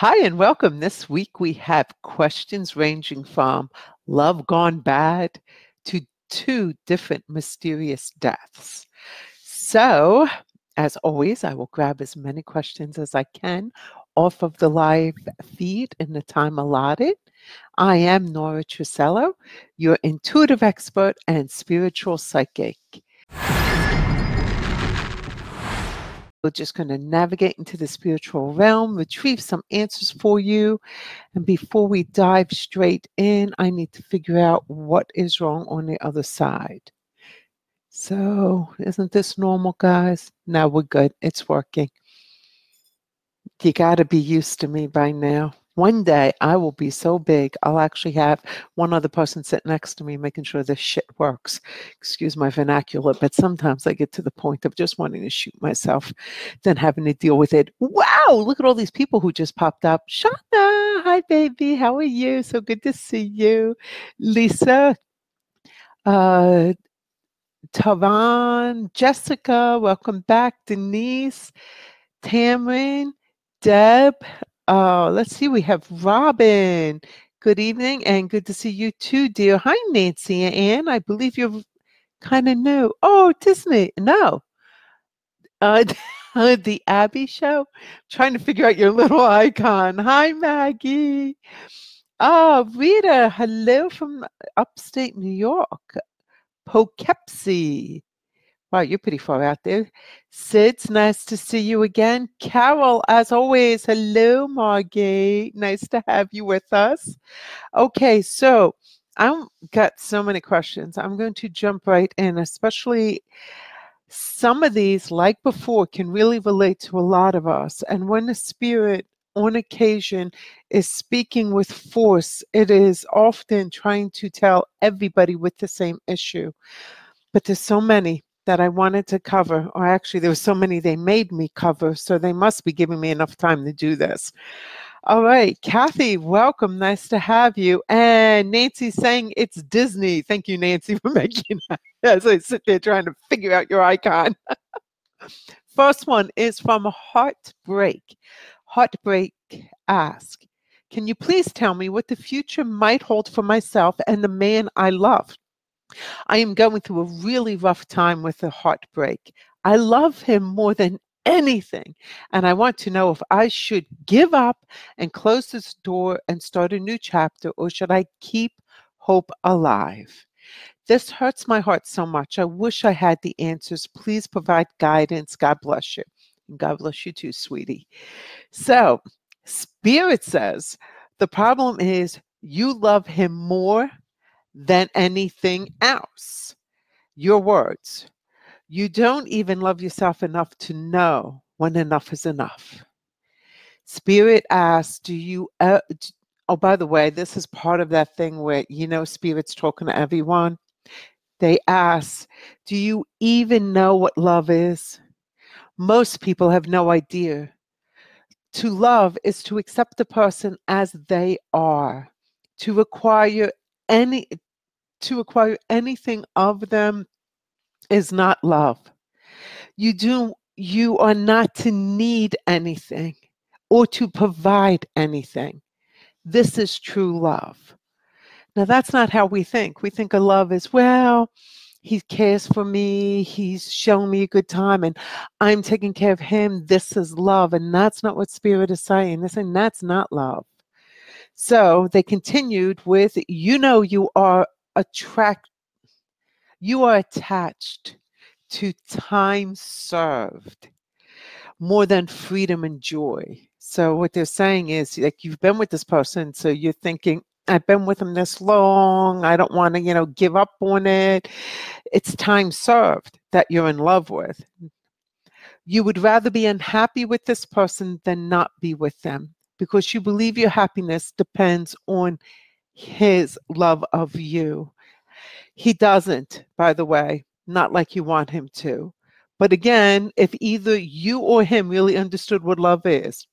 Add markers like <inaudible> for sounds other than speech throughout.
Hi, and welcome. This week we have questions ranging from love gone bad to two different mysterious deaths. So, as always, I will grab as many questions as I can off of the live feed in the time allotted. I am Nora Trusello, your intuitive expert and spiritual psychic. We're just going to navigate into the spiritual realm, retrieve some answers for you. And before we dive straight in, I need to figure out what is wrong on the other side. So, isn't this normal, guys? Now we're good. It's working. You got to be used to me by now one day I will be so big, I'll actually have one other person sit next to me making sure this shit works. Excuse my vernacular, but sometimes I get to the point of just wanting to shoot myself, then having to deal with it. Wow, look at all these people who just popped up. Shauna, hi, baby. How are you? So good to see you. Lisa, uh, Tavan, Jessica, welcome back. Denise, Tamrin, Deb, Oh, let's see. We have Robin. Good evening and good to see you too, dear. Hi, Nancy and. I believe you're kind of new. Oh, Disney. No. Uh, <laughs> the Abby show. trying to figure out your little icon. Hi, Maggie. Oh, Rita. Hello from upstate New York. Poughkeepsie. Wow, you're pretty far out there. Sid's nice to see you again. Carol, as always, hello, Margie. Nice to have you with us. Okay, so I've got so many questions. I'm going to jump right in, especially some of these, like before, can really relate to a lot of us. And when the spirit on occasion is speaking with force, it is often trying to tell everybody with the same issue. But there's so many that I wanted to cover, or actually, there were so many they made me cover, so they must be giving me enough time to do this. All right, Kathy, welcome. Nice to have you. And Nancy saying it's Disney. Thank you, Nancy, <laughs> for making that as I sit there trying to figure out your icon. <laughs> First one is from Heartbreak. Heartbreak ask, Can you please tell me what the future might hold for myself and the man I love? I am going through a really rough time with a heartbreak. I love him more than anything. And I want to know if I should give up and close this door and start a new chapter, or should I keep hope alive? This hurts my heart so much. I wish I had the answers. Please provide guidance. God bless you. And God bless you too, sweetie. So, Spirit says the problem is you love him more than anything else. Your words. You don't even love yourself enough to know when enough is enough. Spirit asks, Do you, uh, oh, by the way, this is part of that thing where, you know, Spirit's talking to everyone. They ask, Do you even know what love is? Most people have no idea. To love is to accept the person as they are, to require any to acquire anything of them is not love. You do you are not to need anything or to provide anything. This is true love. Now that's not how we think. We think of love as well, he cares for me, he's showing me a good time, and I'm taking care of him. This is love. And that's not what spirit is saying. They're saying that's not love. So they continued with, you know, you are attract you are attached to time served more than freedom and joy. So what they're saying is like you've been with this person, so you're thinking, I've been with them this long. I don't want to, you know, give up on it. It's time served that you're in love with. You would rather be unhappy with this person than not be with them because you believe your happiness depends on his love of you. He doesn't, by the way, not like you want him to. But again, if either you or him really understood what love is,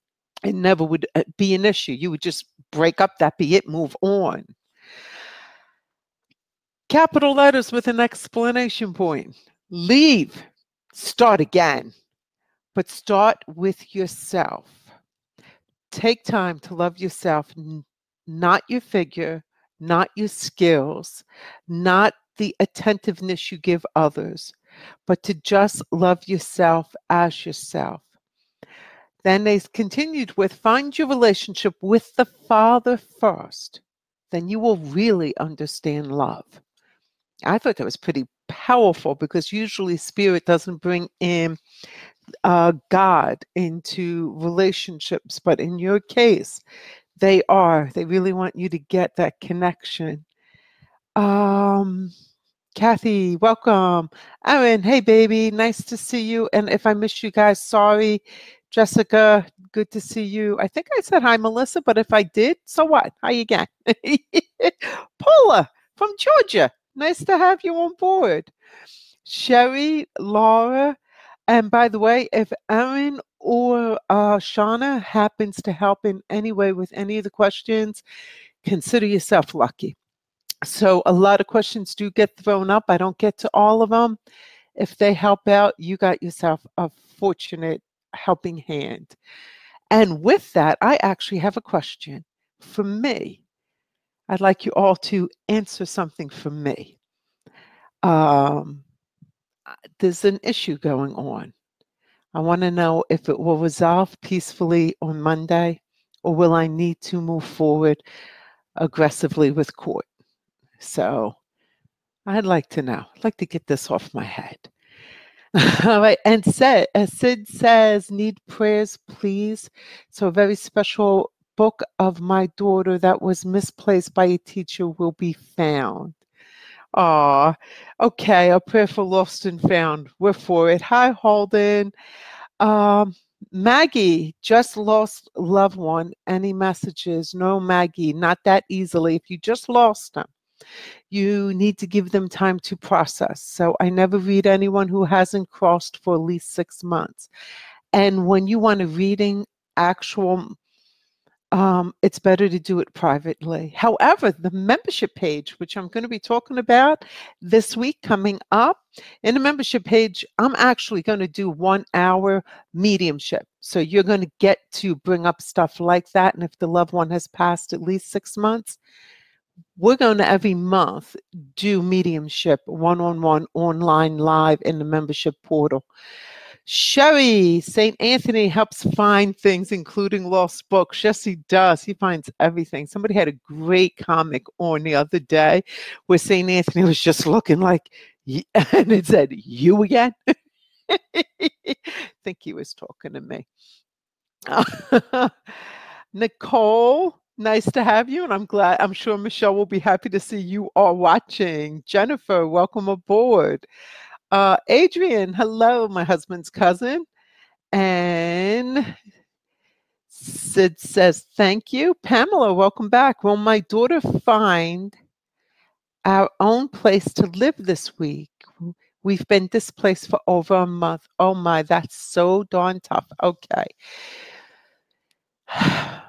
it never would uh, be an issue. You would just break up that be it, move on. Capital letters with an explanation point. Leave, start again, but start with yourself take time to love yourself, not your figure, not your skills, not the attentiveness you give others, but to just love yourself as yourself. Then they continued with find your relationship with the Father first. Then you will really understand love. I thought that was pretty powerful because usually spirit doesn't bring in uh, God into relationships, but in your case, they are. They really want you to get that connection. Um, Kathy, welcome. Aaron, hey baby, nice to see you. And if I miss you guys, sorry. Jessica, good to see you. I think I said hi, Melissa, but if I did, so what? Hi again. <laughs> Paula from Georgia, nice to have you on board. Sherry, Laura, and by the way, if Aaron or uh, Shauna happens to help in any way with any of the questions, consider yourself lucky. So a lot of questions do get thrown up. I don't get to all of them. If they help out, you got yourself a fortunate helping hand. And with that, I actually have a question for me. I'd like you all to answer something for me. Um, Uh, there's an issue going on. I want to know if it will resolve peacefully on Monday or will I need to move forward aggressively with court? So I'd like to know. I'd like to get this off my head. <laughs> All right. And Sid, as uh, Sid says, need prayers, please. So a very special book of my daughter that was misplaced by a teacher will be found. Ah, okay. A prayer for lost and found. We're for it. Hi, Holden. Um, Maggie just lost loved one. Any messages? No, Maggie, not that easily. If you just lost them, you need to give them time to process. So I never read anyone who hasn't crossed for at least six months. And when you want a reading, actual um, it's better to do it privately. However, the membership page, which I'm going to be talking about this week coming up, in the membership page, I'm actually going to do one hour mediumship. So you're going to get to bring up stuff like that. And if the loved one has passed at least six months, we're going to every month do mediumship one on one online live in the membership portal. Sherry, St. Anthony helps find things, including lost books. Yes, he does. He finds everything. Somebody had a great comic on the other day where St. Anthony was just looking like, <laughs> and it said, You again? I <laughs> think he was talking to me. <laughs> Nicole, nice to have you. And I'm glad, I'm sure Michelle will be happy to see you all watching. Jennifer, welcome aboard. Uh, Adrian, hello, my husband's cousin. And Sid says, thank you. Pamela, welcome back. Will my daughter find our own place to live this week? We've been displaced for over a month. Oh my, that's so darn tough. Okay. <sighs> <sighs>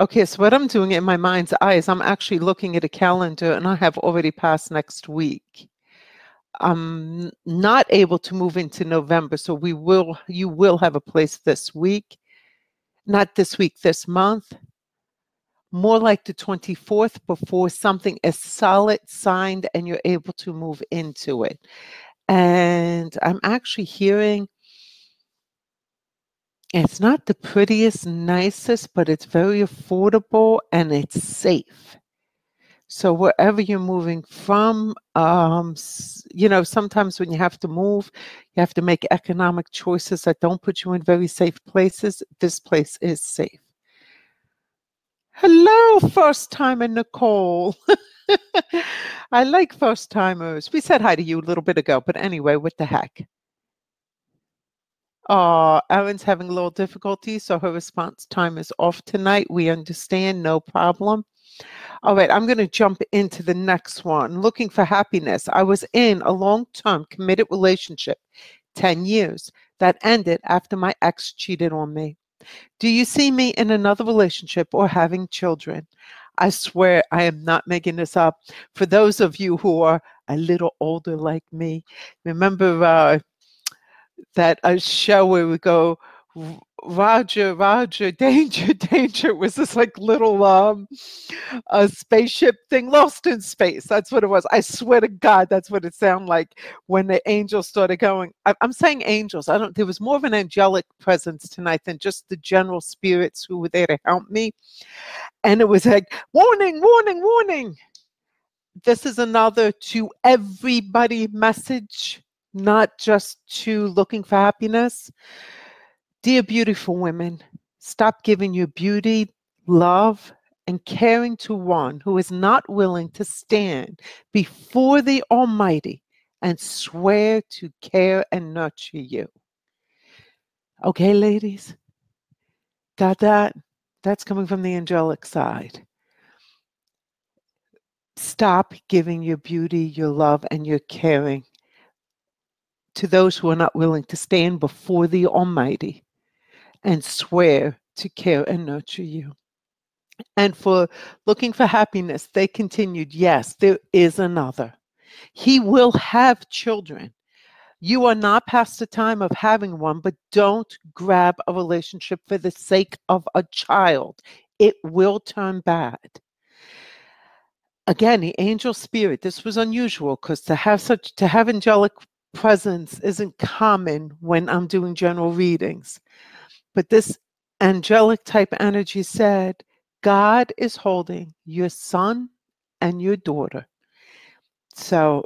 Okay, so what I'm doing in my mind's eye is I'm actually looking at a calendar and I have already passed next week. I'm not able to move into November, so we will you will have a place this week. Not this week, this month. More like the 24th before something is solid signed and you're able to move into it. And I'm actually hearing it's not the prettiest, nicest, but it's very affordable and it's safe. So wherever you're moving from, um, you know, sometimes when you have to move, you have to make economic choices that don't put you in very safe places. This place is safe. Hello, first timer Nicole. <laughs> I like first timers. We said hi to you a little bit ago, but anyway, what the heck? Uh, Erin's having a little difficulty, so her response time is off tonight. We understand, no problem. All right, I'm going to jump into the next one. Looking for happiness. I was in a long term committed relationship, 10 years, that ended after my ex cheated on me. Do you see me in another relationship or having children? I swear I am not making this up. For those of you who are a little older like me, remember uh, that a show where we go Roger, Roger, <laughs> danger, danger it was this like little um a spaceship thing lost in space. That's what it was. I swear to God, that's what it sounded like when the angels started going. I, I'm saying angels. I don't there was more of an angelic presence tonight than just the general spirits who were there to help me. And it was like, warning, warning, warning. This is another to everybody message, not just to looking for happiness Dear beautiful women, stop giving your beauty, love, and caring to one who is not willing to stand before the Almighty and swear to care and nurture you. Okay, ladies? Got that? That's coming from the angelic side. Stop giving your beauty, your love, and your caring to those who are not willing to stand before the Almighty and swear to care and nurture you. And for looking for happiness, they continued, Yes, there is another. He will have children. You are not past the time of having one, but don't grab a relationship for the sake of a child. It will turn bad. Again, the angel spirit, this was unusual because to have such to have angelic presence isn't common when I'm doing general readings. But this angelic type energy said, God is holding your son and your daughter. So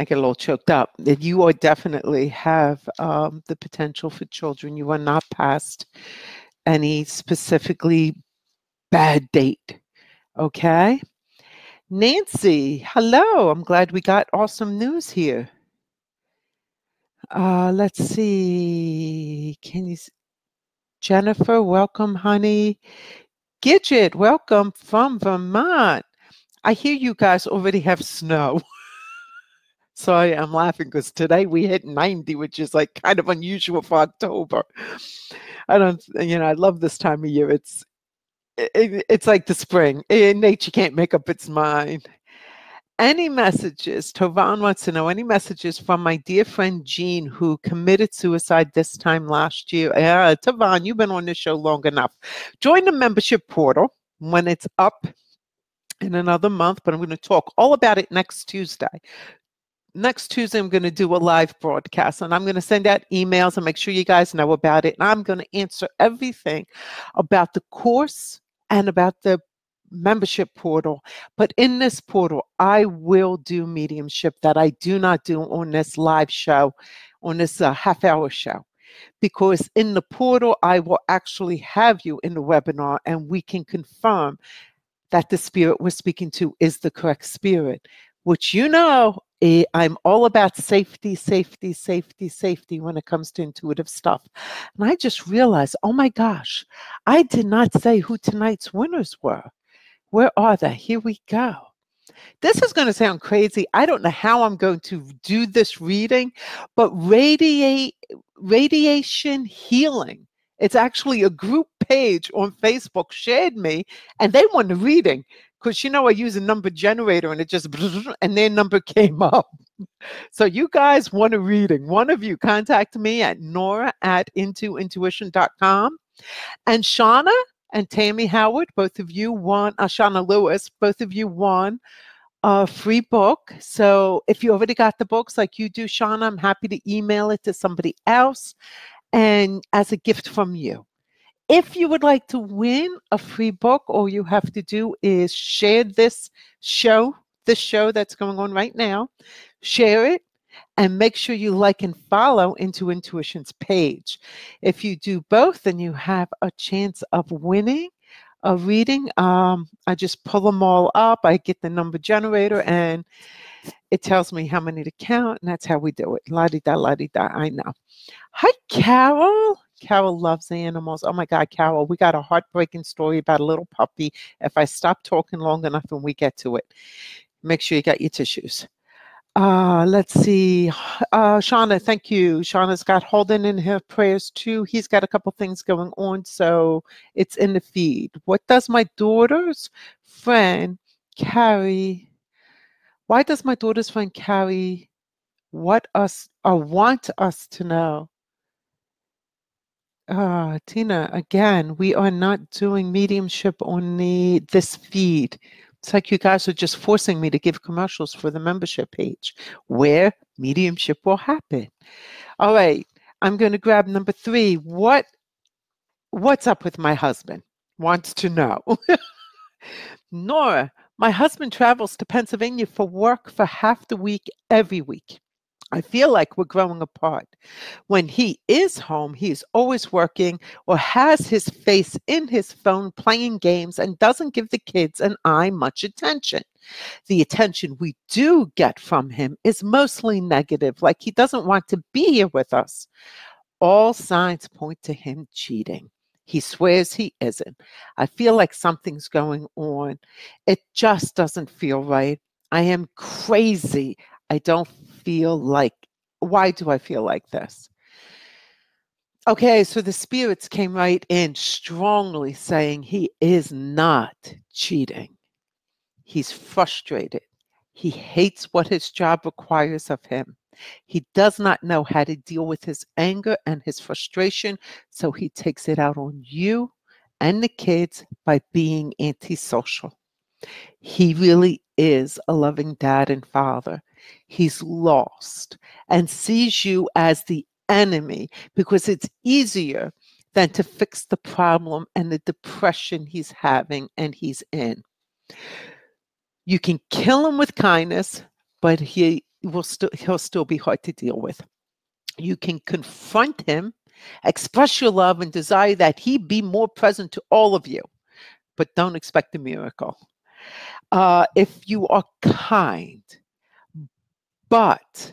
I get a little choked up that you are definitely have um, the potential for children. You are not past any specifically bad date. Okay. Nancy, hello. I'm glad we got awesome news here. Uh, let's see. Can you Jennifer, welcome, honey. Gidget, welcome from Vermont. I hear you guys already have snow. <laughs> Sorry, I'm laughing because today we hit 90, which is like kind of unusual for October. I don't, you know, I love this time of year. It's it, it's like the spring. Nature can't make up its mind any messages, Tovan wants to know any messages from my dear friend Jean, who committed suicide this time last year. Uh, Tovan, you've been on this show long enough. Join the membership portal when it's up in another month, but I'm going to talk all about it next Tuesday. Next Tuesday, I'm going to do a live broadcast and I'm going to send out emails and make sure you guys know about it. And I'm going to answer everything about the course and about the membership portal. But in this portal, I will do mediumship that I do not do on this live show, on this uh, half hour show. Because in the portal, I will actually have you in the webinar and we can confirm that the spirit we're speaking to is the correct spirit, which you know eh, I'm all about safety, safety, safety, safety when it comes to intuitive stuff. And I just realized, oh my gosh, I did not say who tonight's winners were. Where are they? Here we go. This is going to sound crazy. I don't know how I'm going to do this reading, but radiate radiation healing. It's actually a group page on Facebook shared me, and they want a reading because you know I use a number generator and it just <laughs> and their number came <laughs> up. So you guys want a reading. One of you contact me at nora at intointuition.com. And Shauna, and Tammy Howard, both of you won, uh, Ashana Lewis, both of you won a free book. So if you already got the books like you do, Shauna, I'm happy to email it to somebody else and as a gift from you. If you would like to win a free book, all you have to do is share this show, this show that's going on right now, share it, and make sure you like and follow Into Intuition's page. If you do both, then you have a chance of winning a reading. Um, I just pull them all up. I get the number generator and it tells me how many to count, and that's how we do it. La di da, la di da. I know. Hi, Carol. Carol loves animals. Oh my God, Carol, we got a heartbreaking story about a little puppy. If I stop talking long enough and we get to it, make sure you got your tissues. Uh, let's see. Uh, Shauna, thank you. Shauna's got Holden in her prayers too. He's got a couple things going on, so it's in the feed. What does my daughter's friend carry? Why does my daughter's friend carry what us or want us to know. Uh, Tina, again, we are not doing mediumship on the this feed. It's like you guys are just forcing me to give commercials for the membership page where mediumship will happen. All right, I'm going to grab number three. What what's up with my husband? Wants to know. <laughs> Nora, my husband travels to Pennsylvania for work for half the week every week. I feel like we're growing apart. When he is home, he is always working or has his face in his phone playing games and doesn't give the kids and I much attention. The attention we do get from him is mostly negative, like he doesn't want to be here with us. All signs point to him cheating. He swears he isn't. I feel like something's going on. It just doesn't feel right. I am crazy. I don't feel like, why do I feel like this? Okay, so the spirits came right in strongly saying he is not cheating. He's frustrated. He hates what his job requires of him. He does not know how to deal with his anger and his frustration, so he takes it out on you and the kids by being antisocial. He really is a loving dad and father. He's lost and sees you as the enemy because it's easier than to fix the problem and the depression he's having and he's in. You can kill him with kindness, but he will still he'll still be hard to deal with. You can confront him, express your love and desire that he be more present to all of you, but don't expect a miracle. Uh, if you are kind, but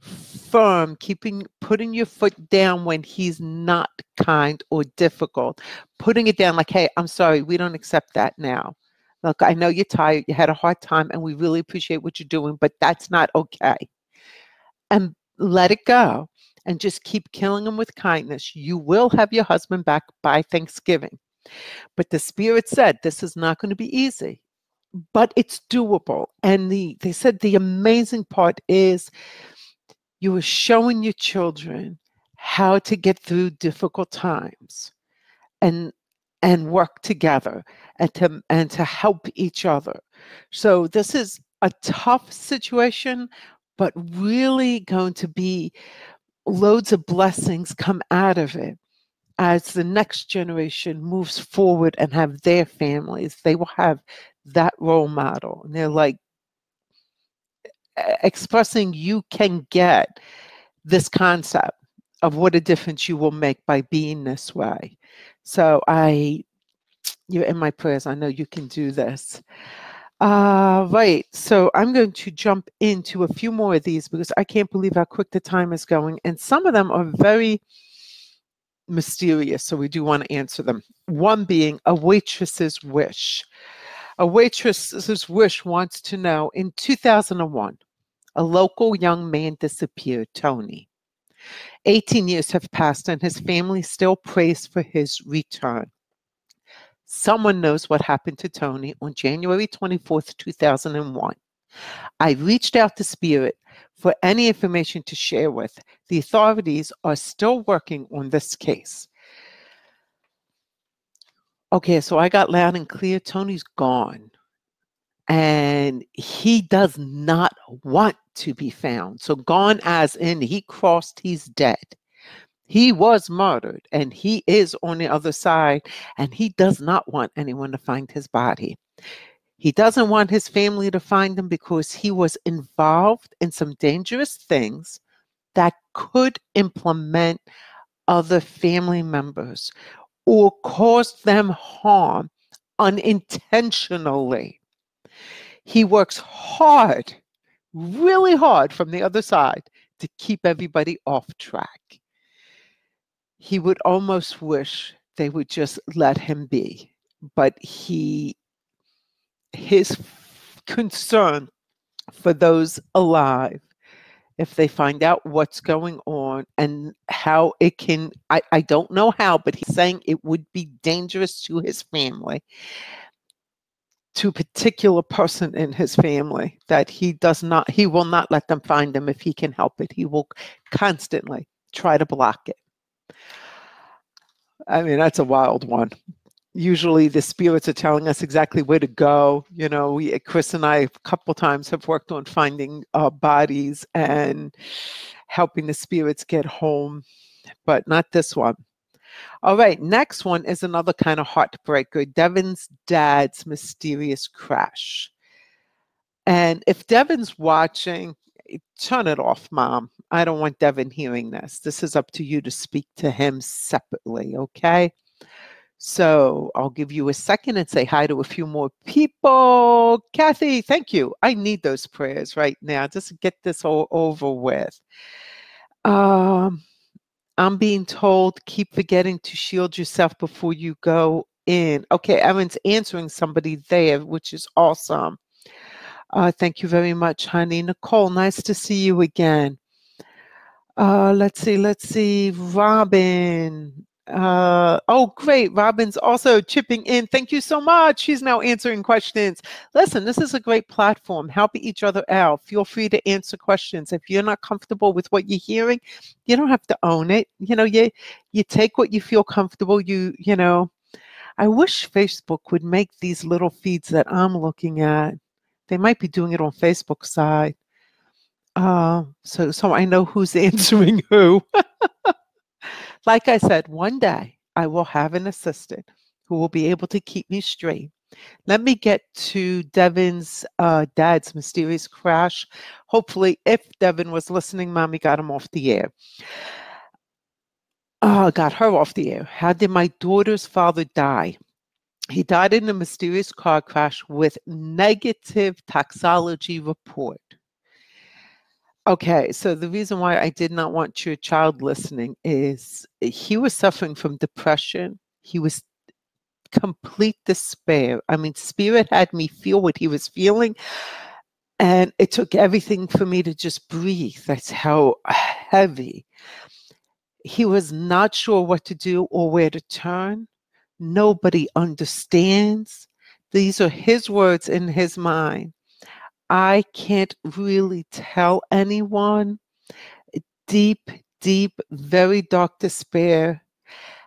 firm, keeping putting your foot down when he's not kind or difficult, putting it down like, hey, I'm sorry, we don't accept that now. Look, I know you're tired, you had a hard time, and we really appreciate what you're doing, but that's not okay. And let it go and just keep killing him with kindness. You will have your husband back by Thanksgiving. But the spirit said this is not going to be easy, but it's doable. And the they said the amazing part is you are showing your children how to get through difficult times and and work together and to and to help each other. So this is a tough situation, but really going to be loads of blessings come out of it as the next generation moves forward and have their families. They will have that role model. And they're like expressing you can get this concept of what a difference you will make by being this way. So I, you're in my prayers. I know you can do this. Uh, right. So I'm going to jump into a few more of these because I can't believe how quick the time is going. And some of them are very mysterious. So we do want to answer them. One being a waitress's wish. A waitress's wish wants to know in 2001, a local young man disappeared, Tony. 18 years have passed and his family still prays for his return. Someone knows what happened to Tony on January 24th, 2001. I reached out to Spirit for any information to share with. The authorities are still working on this case. Okay, so I got loud and clear. Tony's gone. And he does not want to be found. So, gone as in he crossed, he's dead. He was murdered and he is on the other side, and he does not want anyone to find his body. He doesn't want his family to find him because he was involved in some dangerous things that could implement other family members or cause them harm unintentionally. He works hard, really hard from the other side to keep everybody off track he would almost wish they would just let him be. But he, his concern for those alive, if they find out what's going on and how it can, I, I don't know how, but he's saying it would be dangerous to his family. to a particular person in his family that he does not he will not let them find him. If he can help it he will constantly try to block it. I mean that's a wild one usually the spirits are telling us exactly where to go you know we, chris and i a couple times have worked on finding bodies and helping the spirits get home but not this one all right, next one is another kind of heartbreaker Devin's dad's mysterious crash. And if Devin's watching, turn it off, mom. I don't want Devin hearing this. This is up to you to speak to him separately, okay? So I'll give you a second and say hi to a few more people. Kathy, thank you. I need those prayers right now. Just get this all over with. Um, I'm being told keep forgetting to shield yourself before you go in. Okay, Evan's answering somebody there, which is awesome. Uh, thank you very much, honey. Nicole, nice to see you again. Uh, let's see, let's see. Robin, uh, oh, great. Robin's also chipping in. Thank you so much. She's now answering questions. Listen, this is a great platform. Help each other out. Feel free to answer questions. If you're not comfortable with what you're hearing, you don't have to own it. You know, you you take what you feel comfortable. You, you know, I wish Facebook would make these little feeds that I'm looking at. They might be doing it on Facebook side. Uh, so so I know who's <laughs> answering who. <laughs> Like I said, one day I will have an assistant who will be able to keep me straight. Let me get to Devin's uh, dad's mysterious crash. Hopefully, if Devin was listening, mommy got him off the air. Oh, got her off the air. How did my daughter's father die? He died in a mysterious car crash with negative toxology report. Okay, so the reason why I did not want your child listening is eh, he was suffering from depression. He was complete despair. I mean, spirit had me feel what he was feeling, and it took everything for me to just breathe. That's how heavy. He was not sure what to do or where to turn. Nobody understands. These are his words in his mind. I can't really tell anyone. Deep, deep, very dark despair.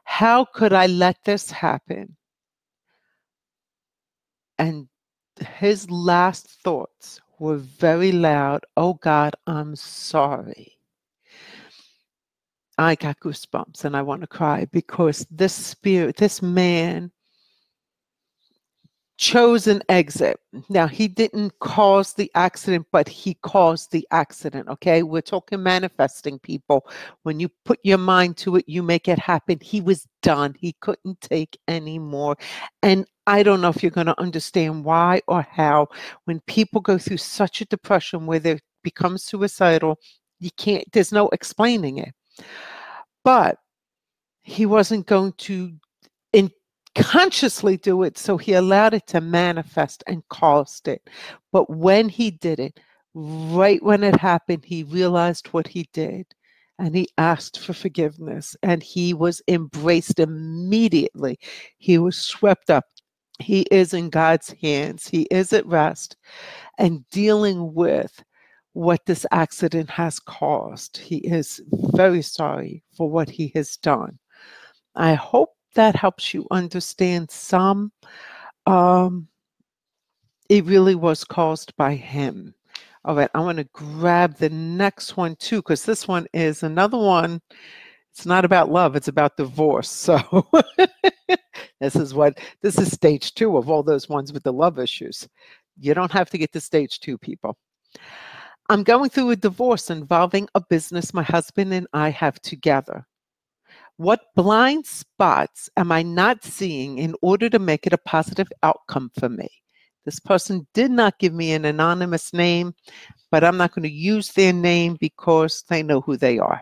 How could I let this happen? And his last thoughts were very loud Oh God, I'm sorry. I got goosebumps and I want to cry because this spirit, this man chose an exit. Now, he didn't cause the accident, but he caused the accident. Okay. We're talking manifesting people. When you put your mind to it, you make it happen. He was done. He couldn't take any more. And I don't know if you're going to understand why or how. When people go through such a depression where they become suicidal, you can't, there's no explaining it. But he wasn't going to consciously do it. So he allowed it to manifest and caused it. But when he did it, right when it happened, he realized what he did and he asked for forgiveness and he was embraced immediately. He was swept up. He is in God's hands. He is at rest and dealing with what this accident has caused. He is very sorry for what he has done. I hope that helps you understand some. Um, it really was caused by him. All right, I want to grab the next one too, because this one is another one. It's not about love, it's about divorce. So <laughs> this is what this is stage two of all those ones with the love issues. You don't have to get to stage two, people. I'm going through a divorce involving a business my husband and I have together. What blind spots am I not seeing in order to make it a positive outcome for me? This person did not give me an anonymous name, but I'm not going to use their name because they know who they are.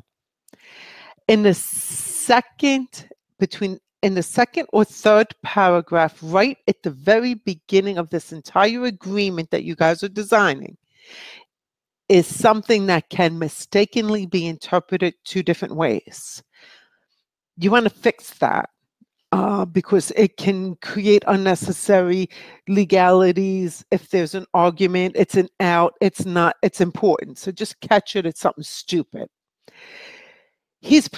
In the second, between in the second or third paragraph, right at the very beginning of this entire agreement that you guys are designing, is something that can mistakenly be interpreted two different ways you want to fix that. uh, because it can create unnecessary legalities. If there's an argument, it's an out, it's not, it's important. So just catch it, it's something stupid. He's,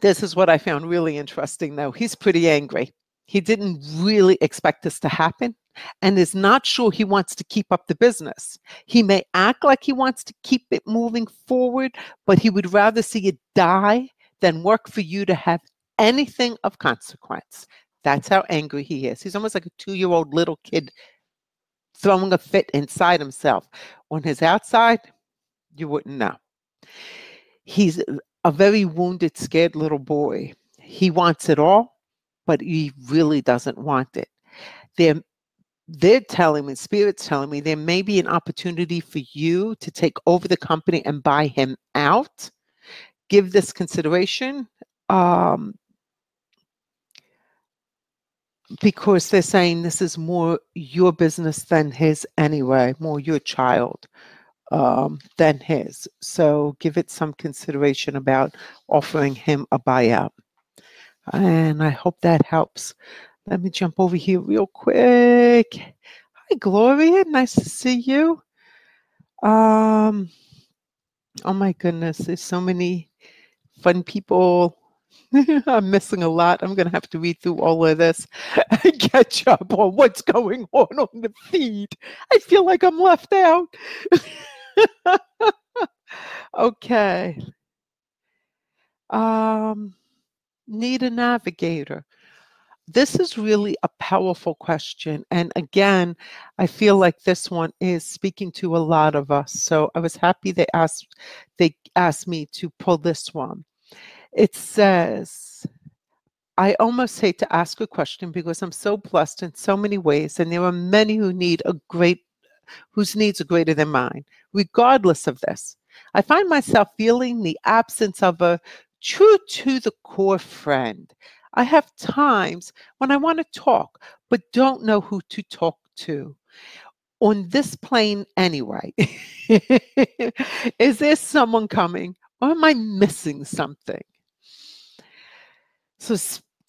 this is what I found really interesting though. He's pretty angry. He didn't really expect this to happen and is not sure he wants to keep up the business. He may act like he wants to keep it moving forward, but he would rather see it die than work for you to have anything of consequence. That's how angry he is. He's almost like a two year old little kid throwing a fit inside himself. On his outside, you wouldn't know. He's a very wounded, scared little boy. He wants it all, but he really doesn't want it. They're, they're telling me, Spirit's telling me, there may be an opportunity for you to take over the company and buy him out. Give this consideration. Um, because they're saying this is more your business than his anyway, more your child um, than his. So give it some consideration about offering him a buyout. And I hope that helps. Let me jump over here real quick. Hi, Gloria. Nice to see you. Um, oh my goodness, there's so many fun people <laughs> I'm missing a lot. I'm going to have to read through all of this <laughs> and catch up on what's going on on the feed. I feel like I'm left out. <laughs> okay. Um, need a navigator. This is really a powerful question. And again, I feel like this one is speaking to a lot of us. So I was happy they asked they asked me to pull this one. It says, I almost hate to ask a question because I'm so blessed in so many ways, and there are many who need a great, whose needs are greater than mine. Regardless of this, I find myself feeling the absence of a true to the core friend. I have times when I want to talk, but don't know who to talk to. On this plane, anyway, <laughs> is there someone coming or am I missing something? So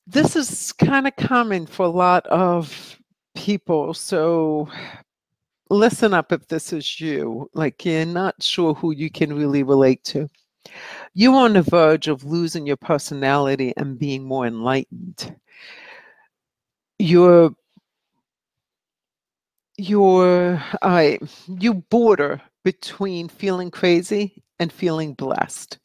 this is kind of common for a lot of people. So listen up if this is you. Like you're not sure who you can really relate to. You're on the verge of losing your personality and being more enlightened. You're you're I you border between feeling crazy and feeling blessed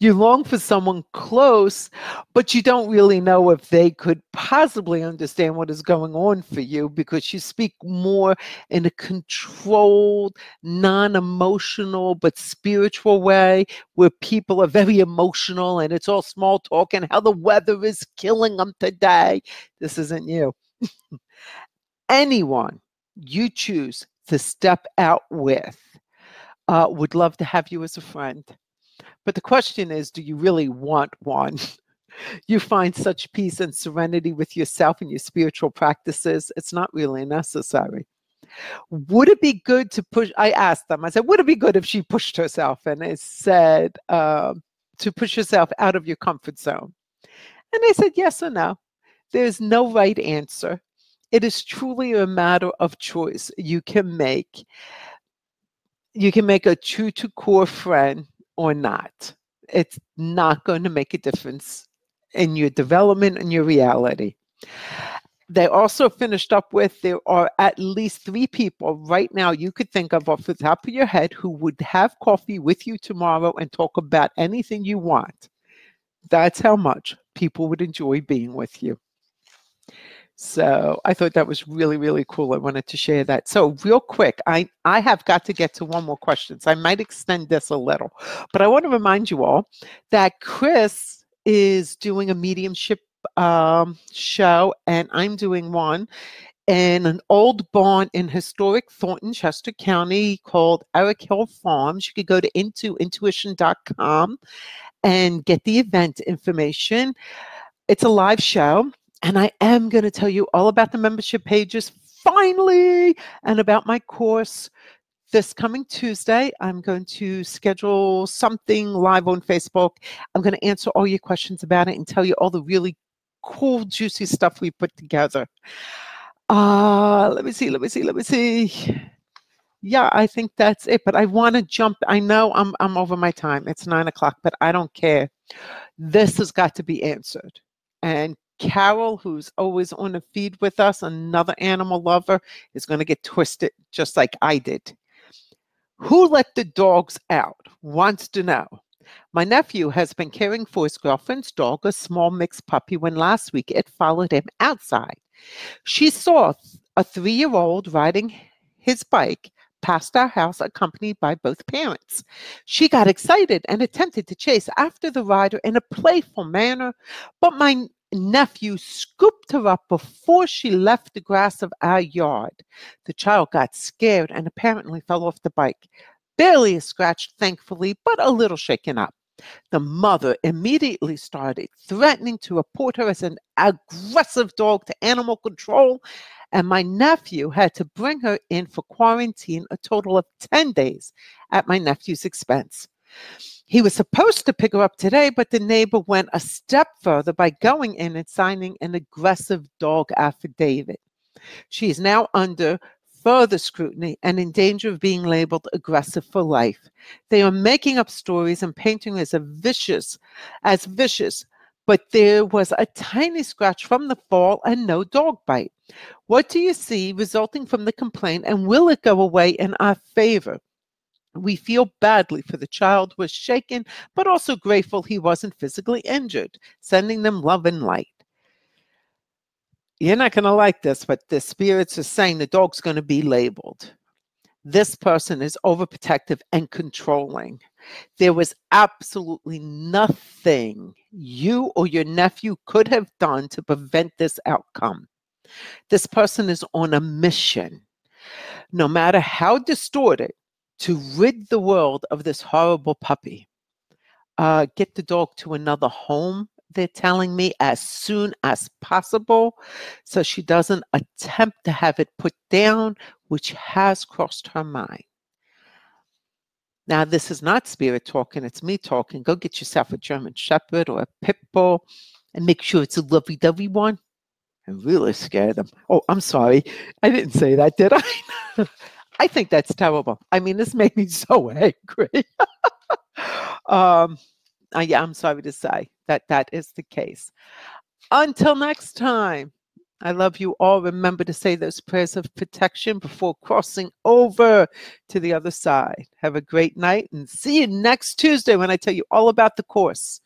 you long for someone close, but you don't really know if they could possibly understand what is going on for you because you speak more in a controlled, non emotional, but spiritual way where people are very emotional and it's all small talk and how the weather is killing them today. This isn't you. <laughs> Anyone you choose to step out with uh, would love to have you as a friend. But the question is do you really want one? <laughs> you find such peace and serenity with yourself and your spiritual practices, it's not really necessary. Would it be good to push? I asked them, I said, would it be good if she pushed herself? And I said, uh, to push yourself out of your comfort zone. And they said, yes or no. There's no right answer. It is truly a matter of choice you can make. You can make a true to core friend or not. It's not going to make a difference in your development and your reality. They also finished up with there are at least three people right now you could think of off the top of your head who would have coffee with you tomorrow and talk about anything you want. That's how much people would enjoy being with you. So I thought that was really, really cool. I wanted to share that. So real quick, I, I have got to get to one more question. So I might extend this a little, but I want to remind you all that Chris is doing a mediumship um, show and I'm doing one in an old barn in historic Thornton, Chester County called Eric Hill Farms. You could go to intointuition.com and get the event information. It's a live show and I am going to tell you all about the membership pages finally and about my course. This coming Tuesday, I'm going to schedule something live on Facebook. I'm going to answer all your questions about it and tell you all the really cool, juicy stuff we put together. Uh, let me see, let me see, let me see. Yeah, I think that's it. But I want to jump. I know I'm I'm over my time. It's nine o'clock, but I don't care. This has got to be answered. And Carol, who's always on the feed with us, another animal lover, is going to get twisted just like I did. Who let the dogs out? Wants to know. My nephew has been caring for his girlfriend's dog, a small mixed puppy, when last week it followed him outside. She saw a three year old riding his bike past our house, accompanied by both parents. She got excited and attempted to chase after the rider in a playful manner, but my nephew scooped her up before she left the grass of our yard. The child got scared and apparently fell off the bike. Barely a scratch, thankfully, but a little shaken up. The mother immediately started threatening to report her as an aggressive dog to animal control, and my nephew had to bring her in for quarantine a total of 10 days at my nephew's expense. He was supposed to pick her up today, but the neighbor went a step further by going in and signing an aggressive dog affidavit. She is now under further scrutiny and in danger of being labeled aggressive for life. They are making up stories and painting as a vicious, as vicious, but there was a tiny scratch from the fall and no dog bite. What do you see resulting from the complaint and will it go away in our favor? We feel badly for the child who was shaken, but also grateful he wasn't physically injured, sending them love and light you're not going to like this, but the spirits are saying the dog's going to be labeled. This person is overprotective and controlling. There was absolutely nothing you or your nephew could have done to prevent this outcome. This person is on a mission, no matter how distorted, to rid the world of this horrible puppy. Uh, get the dog to another home they're telling me as soon as possible so she doesn't attempt to have it put down, which has crossed her mind. Now, this is not spirit talking, it's me talking. Go get yourself a German Shepherd or a Pit Bull and make sure it's a lovey dovey one. I really scared them. Oh, I'm sorry. I didn't say that, did I? <laughs> I think that's terrible. I mean, this made me <laughs> so angry. um, uh, yeah, I'm sorry to say that that is the case. Until next time, I love you all. Remember to say those prayers of protection before crossing over to the other side. Have a great night and see you next Tuesday when I tell you all about the course.